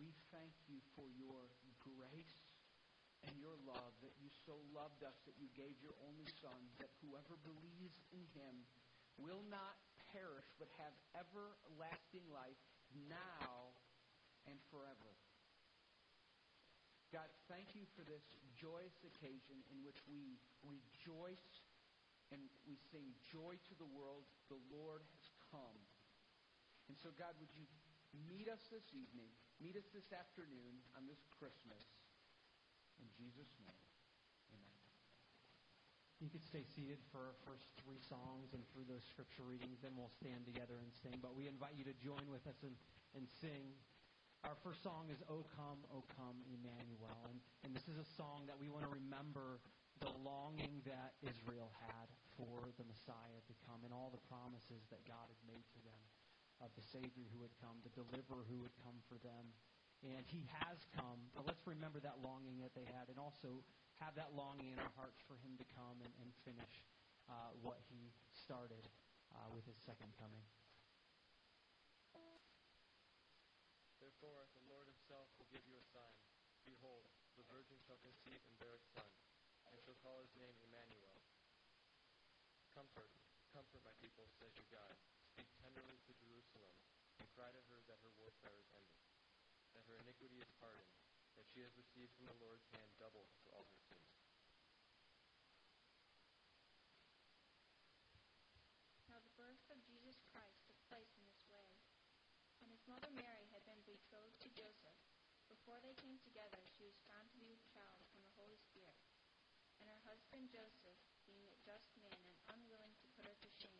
we thank you for your grace and your love, that you so loved us that you gave your only Son, that whoever believes in him will not perish but have everlasting life now and forever. God, thank you for this joyous occasion in which we rejoice and we sing joy to the world. The Lord has come. And so, God, would you meet us this evening, meet us this afternoon on this Christmas. In Jesus' name, amen. You could stay seated for our first three songs and through those scripture readings, then we'll stand together and sing. But we invite you to join with us and, and sing. Our first song is O Come, O Come, Emmanuel. And, and this is a song that we want to remember the longing that Israel had for the Messiah to come and all the promises that God had made to them of the Savior who would come, the deliverer who would come for them. And he has come, but let's remember that longing that they had and also have that longing in our hearts for him to come and, and finish uh, what he started uh, with his second coming. Therefore, the Lord himself will give you a sign. Behold, the virgin shall conceive and bear a son, and shall call his name Emmanuel. Comfort, comfort my people, says your God. Speak tenderly to Jerusalem, and cry to her that her warfare is ended, that her iniquity is pardoned, that she has received from the Lord's hand double for all her sins. Now the birth of Jesus Christ took place in this way. When his mother Mary had been betrothed to Joseph, before they came together, she was found to be with child from the Holy Spirit. And her husband Joseph, being a just man and unwilling to put her to shame,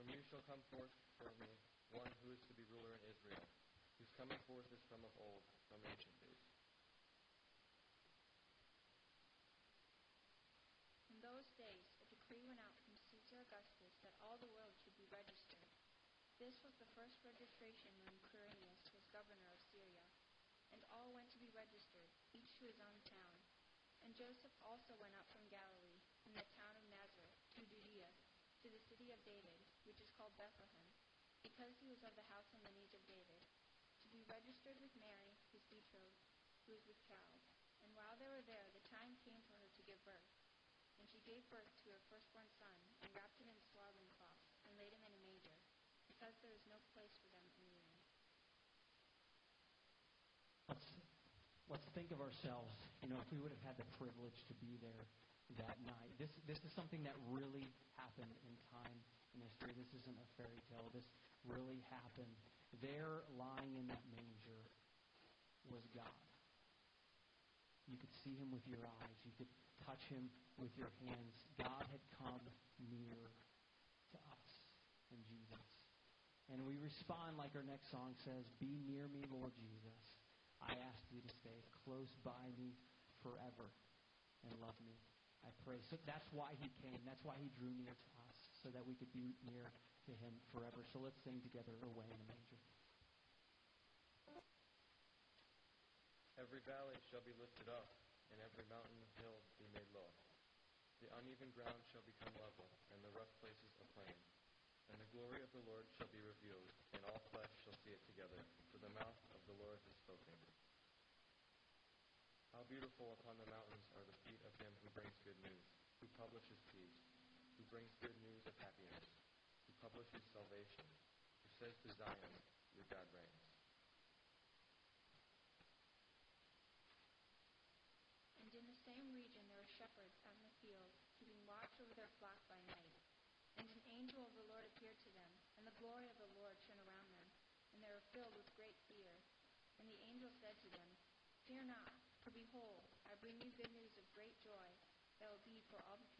from you shall come forth for me one who is to be ruler in Israel whose coming forth is from of old, from ancient days. In those days, a decree went out from Caesar Augustus that all the world should be registered. This was the first registration when Quirinius was governor of Syria, and all went to be registered, each to his own town. And Joseph also went up from Galilee, from the town of Nazareth, to Judea, to the city of David, Bethlehem, because he was of the house and lineage of David to be registered with Mary, his betrothed, who was with child. And while they were there, the time came for her to give birth. And she gave birth to her firstborn son, and wrapped him in swaddling cloths, and laid him in a manger, because there was no place for them in the inn. Let's, let's think of ourselves, you know, if we would have had the privilege to be there that night. This, this is something that really happened in time in. This isn't a fairy tale. This really happened there lying in that manger was God. You could see him with your eyes. You could touch him with your hands. God had come near to us in Jesus. And we respond like our next song says, Be near me, Lord Jesus. I ask you to stay close by me forever and love me. I pray. So that's why he came. That's why he drew near to us, so that we could be near to him forever. So let's sing together away in the manger. Every valley shall be lifted up, and every mountain and hill be made low. The uneven ground shall become level, and the rough places a plain. And the glory of the Lord shall be revealed, and all flesh shall see it together, for the mouth of the Lord has spoken. How beautiful upon the mountains are the feet of him who brings good news, who publishes peace, brings good news of happiness publishes salvation, who says to Zion, Your God reigns. And in the same region there were shepherds in the field, keeping watch over their flock by night. And an angel of the Lord appeared to them, and the glory of the Lord shone around them, and they were filled with great fear. And the angel said to them, Fear not, for behold, I bring you good news of great joy that will be for all the people.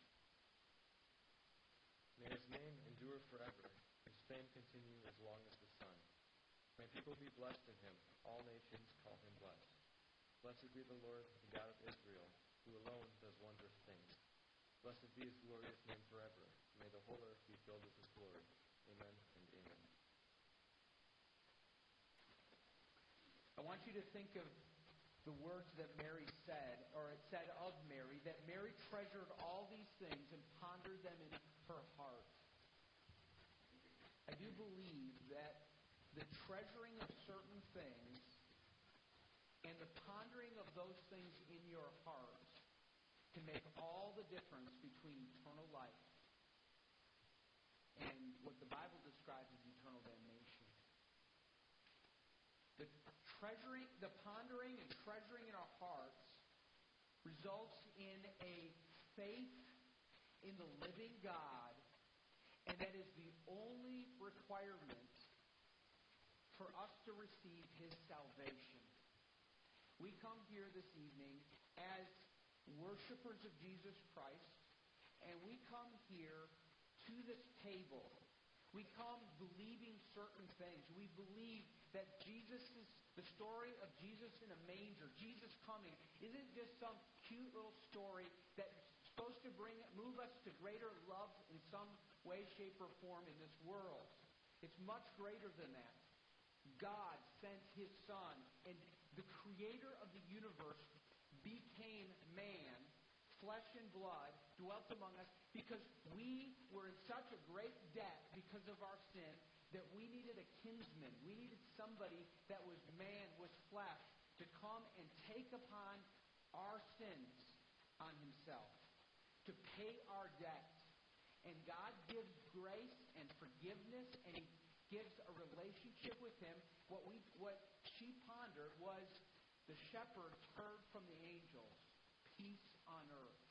Name endure forever, his fame continue as long as the sun. May people be blessed in him, all nations call him blessed. Blessed be the Lord, the God of Israel, who alone does wondrous things. Blessed be his glorious name forever. May the whole earth be filled with his glory. Amen and amen. I want you to think of the words that Mary said, or it said of Mary, that Mary treasured all these things and pondered them in her heart. I do believe that the treasuring of certain things and the pondering of those things in your heart can make all the difference between eternal life and what the Bible describes as eternal damnation. The treasuring, the pondering and treasuring in our hearts results in a faith in the living God, and that is the only requirement for us to receive His salvation. We come here this evening as worshipers of Jesus Christ, and we come here to this table. We come believing certain things. We believe that Jesus is the story of Jesus in a manger, Jesus coming, isn't just some cute little story that's supposed to bring move us to greater love in some way, shape, or form in this world. It's much greater than that. God sent his son, and the creator of the universe became man, flesh and blood, dwelt among us, because we were in such a great debt because of our sin that we needed a kinsman. We needed somebody that was man, was flesh, to come and take upon our sins on himself, to pay our debt. And God gives grace and forgiveness, and he gives a relationship with him. What we what she pondered was the shepherds heard from the angels, peace on earth.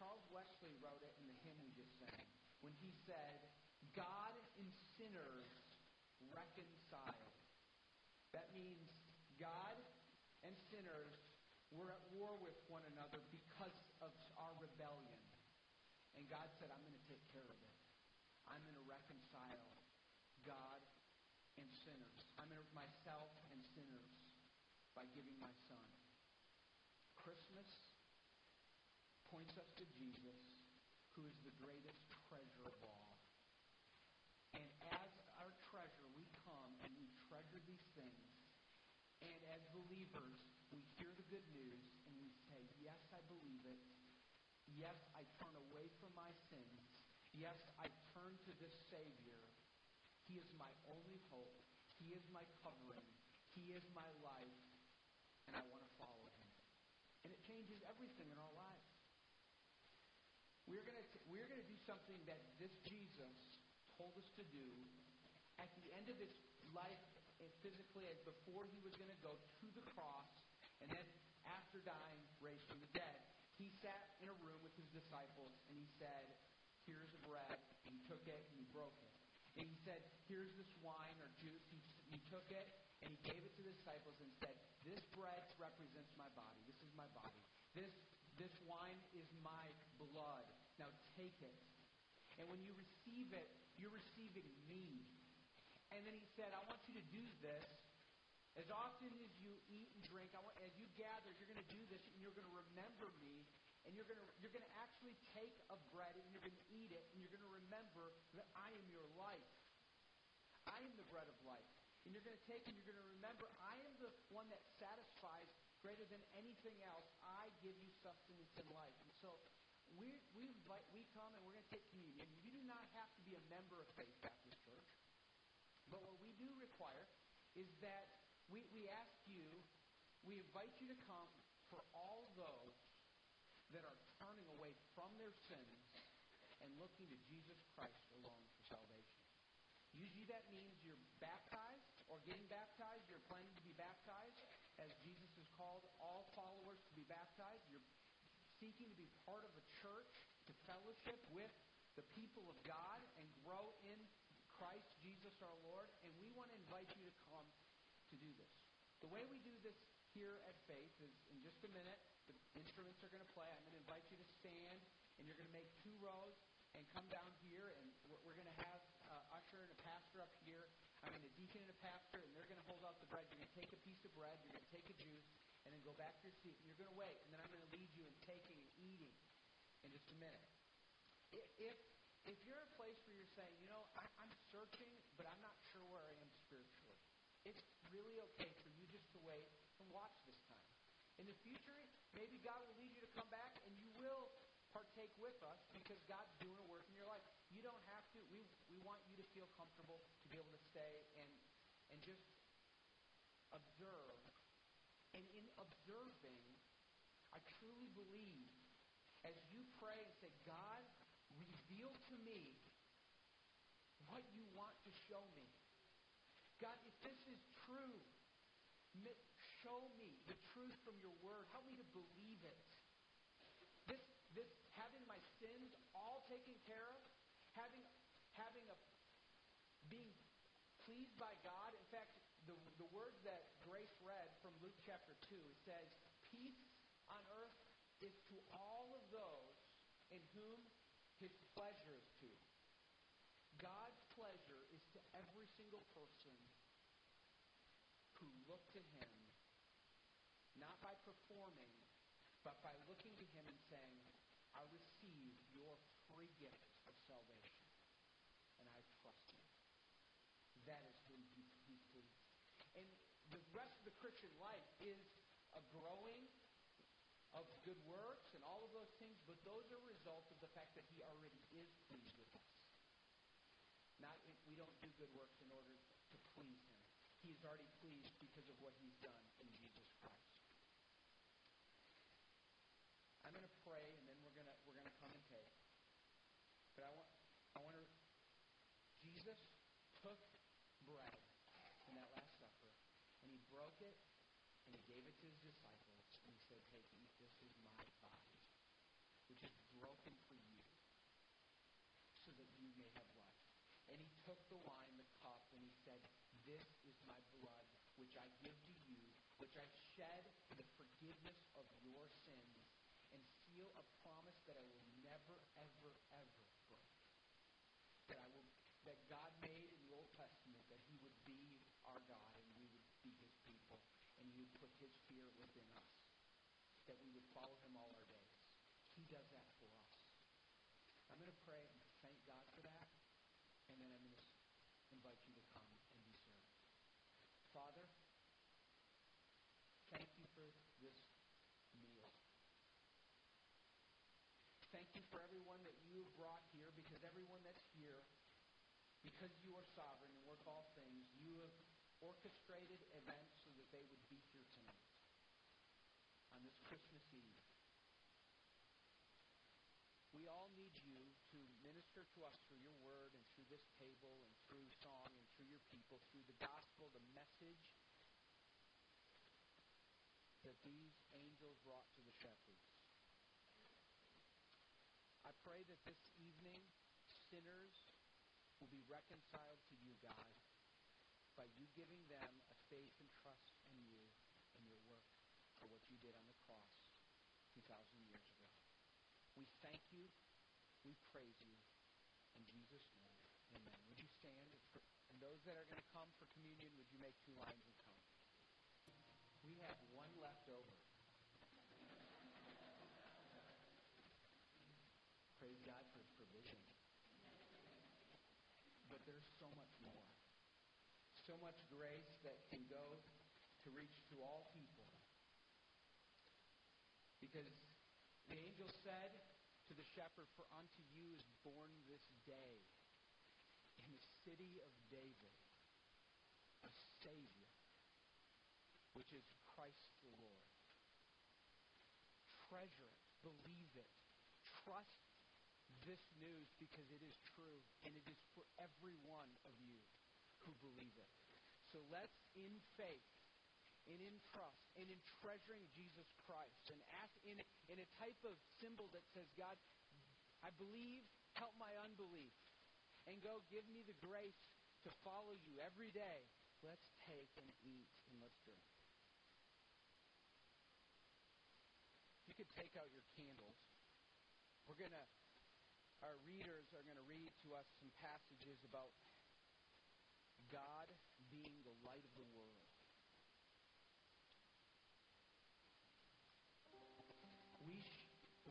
Charles Wesley wrote it in the hymn we just sang when he said, God and sinners reconciled. That means God and sinners were at war with one another because of our rebellion. And God said, I'm going to take care of it. I'm going to reconcile God and sinners. I'm going to myself and sinners by giving my son. Christmas points us to Jesus, who is the greatest treasure of all. And as our treasure, we come and we treasure these things. And as believers, we hear the good news and we say, Yes, I believe it. Yes, I turn away from my sins. Yes, I turn to this Savior. He is my only hope. He is my covering. He is my life. And I want to follow him. And it changes everything in our lives. We're going to we're going to do something that this Jesus told us to do at the end of his life eh, physically before he was going to go to the cross and then after dying raised from the dead he sat in a room with his disciples and he said here's the bread. And he took it and he broke it. And he said here's this wine or juice. He, he took it and he gave it to the disciples and said this bread represents my body. This is my body. This this wine is my blood. Now take it. And when you receive it, you're receiving me. And then he said, I want you to do this as often as you eat and drink. I want, as you gather, you're going to do this, and you're going to remember me. And you're going to you're going to actually take a bread and you're going to eat it, and you're going to remember that I am your life. I am the bread of life. And you're going to take and you're going to remember I am the one that satisfies greater than anything else, I give you sustenance and life. And so we, we, invite, we come and we're going to take communion. You do not have to be a member of Faith Baptist Church. But what we do require is that we, we ask you, we invite you to come for all those that are turning away from their sins and looking to Jesus Christ alone for salvation. Usually that means you're baptized or getting baptized. You're planning to be baptized as Jesus has called all followers to be baptized. You're seeking to be part of a church, to fellowship with the people of God and grow in Christ Jesus our Lord. And we want to invite you to come to do this. The way we do this here at Faith is in just a minute, the instruments are going to play. I'm going to invite you to stand, and you're going to make two rows and come down here, and we're, going to have uh, usher and a pastor up here. I mean, a deacon and a pastor, and they're going to hold out the bread. You're going to take a piece of bread, you're going to take a juice, and then go back to your seat, and you're going to wait, and then I'm going to lead you in taking and eating in just a minute. If if you're a place where you're saying, you know, I, I'm searching, but I'm not sure where I am spiritually, it's really okay for you just to wait and watch this time. In the future, maybe God will lead you to come back and you will partake with us because God's doing a work in your life. You don't have to. We, we want you to feel comfortable to be able to stay and, and just observe. And in observing, I truly believe as you pray and say, God, reveal to me what you want to show me. God, if this is true, show me the truth from your word. Help me to believe it. This, this having my sins all taken care of, having, having a, being pleased by God. In fact, the, the words that Grace read from Luke chapter 2, it says, Peace on earth is to all of those in whom his pleasure is to. God's pleasure is to every single person who look to him, not by performing, but by looking to him and saying, I receive your free gift of salvation, and I trust you. That is whom he, he's pleased. And the rest of the Christian life is a growing of good works and all of those things, but those are a result of the fact that he already is pleased with us. Not we don't do good works in order to please him. He is already pleased because of what he's done in Jesus Christ. I'm going to pray, and then we're going to we're going to come and take. But I want I want to. Jesus took bread in that Last Supper, and he broke it, and he gave it to his disciples, and he said, "Take, eat. This is my body, which is broken for you, so that you may have life." And he took the wine, the cup, and he said, "This is my blood, which I give to you, which I shed for the forgiveness of your sins." and seal a promise that I will never, ever, ever break. That I will, that God made in the Old Testament that He would be our God and we would be His people, would put His fear within us. That we would follow Him all our days. He does that for us. I'm going to pray and thank God for that, and then I'm going to invite you to come and be served. Father, thank you for this meal. Thank you for everyone that you have brought here, because everyone that's here, because you are sovereign and work all things, you have orchestrated events they would be here tonight on this Christmas Eve. We all need you to minister to us through your word and through this table and through song and through your people, through the gospel, the message that these angels brought to the shepherds. I pray that this evening sinners will be reconciled to you, God, by you giving them a faith and trust in you and your work for what you did on the cross 2,000 years ago. We thank you. We praise you. In Jesus' name, amen. Would you stand? And those that are going to come for communion, would you make two lines and come? We have one left over. Praise God for his provision. But there's so much more. So much grace that can go to reach to all people Because the angel said to the shepherd, For unto you is born this day in the city of David a Savior, which is Christ the Lord. Treasure it, believe it, trust this news because it is true and it is for every one of you who believe it. So let's, in faith and in trust and in treasuring Jesus Christ and ask in, in a type of symbol that says, God, I believe, help my unbelief. And go give me the grace to follow you every day. Let's take and eat and let's drink. You could take out your candles, we're going to our readers are going to read to us some passages about God being the light of the world.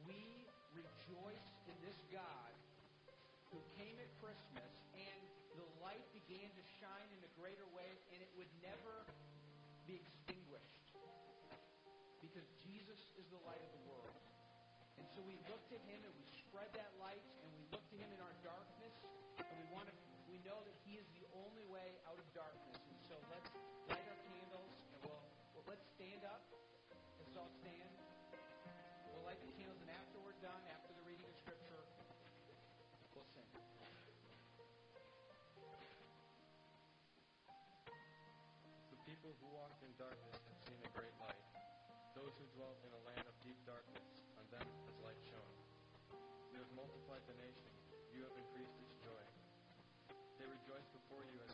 We rejoice in this God who came at Christmas and the light began to shine in a greater way and it would never be extinguished because Jesus is the light of the world. And so we look to him and we spread that light and we look to him in our darkness and we want to we know that he is the light the candles and after we're done, after the reading of scripture, we'll sing. The people who walked in darkness have seen a great light. Those who dwelt in a land of deep darkness, on them has light shone. You have multiplied the nation, you have increased its joy. They rejoice before you as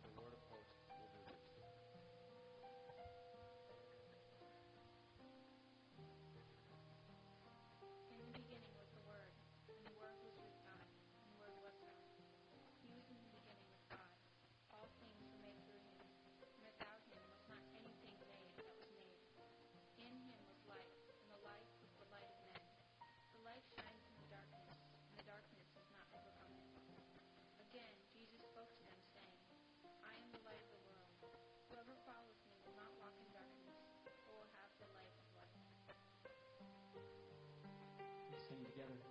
together.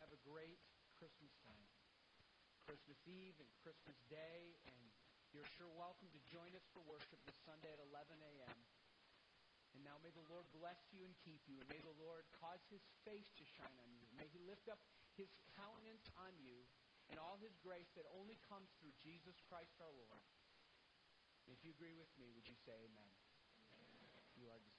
Have a great Christmas time. Christmas Eve and Christmas Day, and you're sure welcome to join us for worship this Sunday at 11 a.m. And now may the Lord bless you and keep you, and may the Lord cause his face to shine on you. May he lift up his countenance on you and all his grace that only comes through Jesus Christ our Lord. If you agree with me, would you say amen? You are.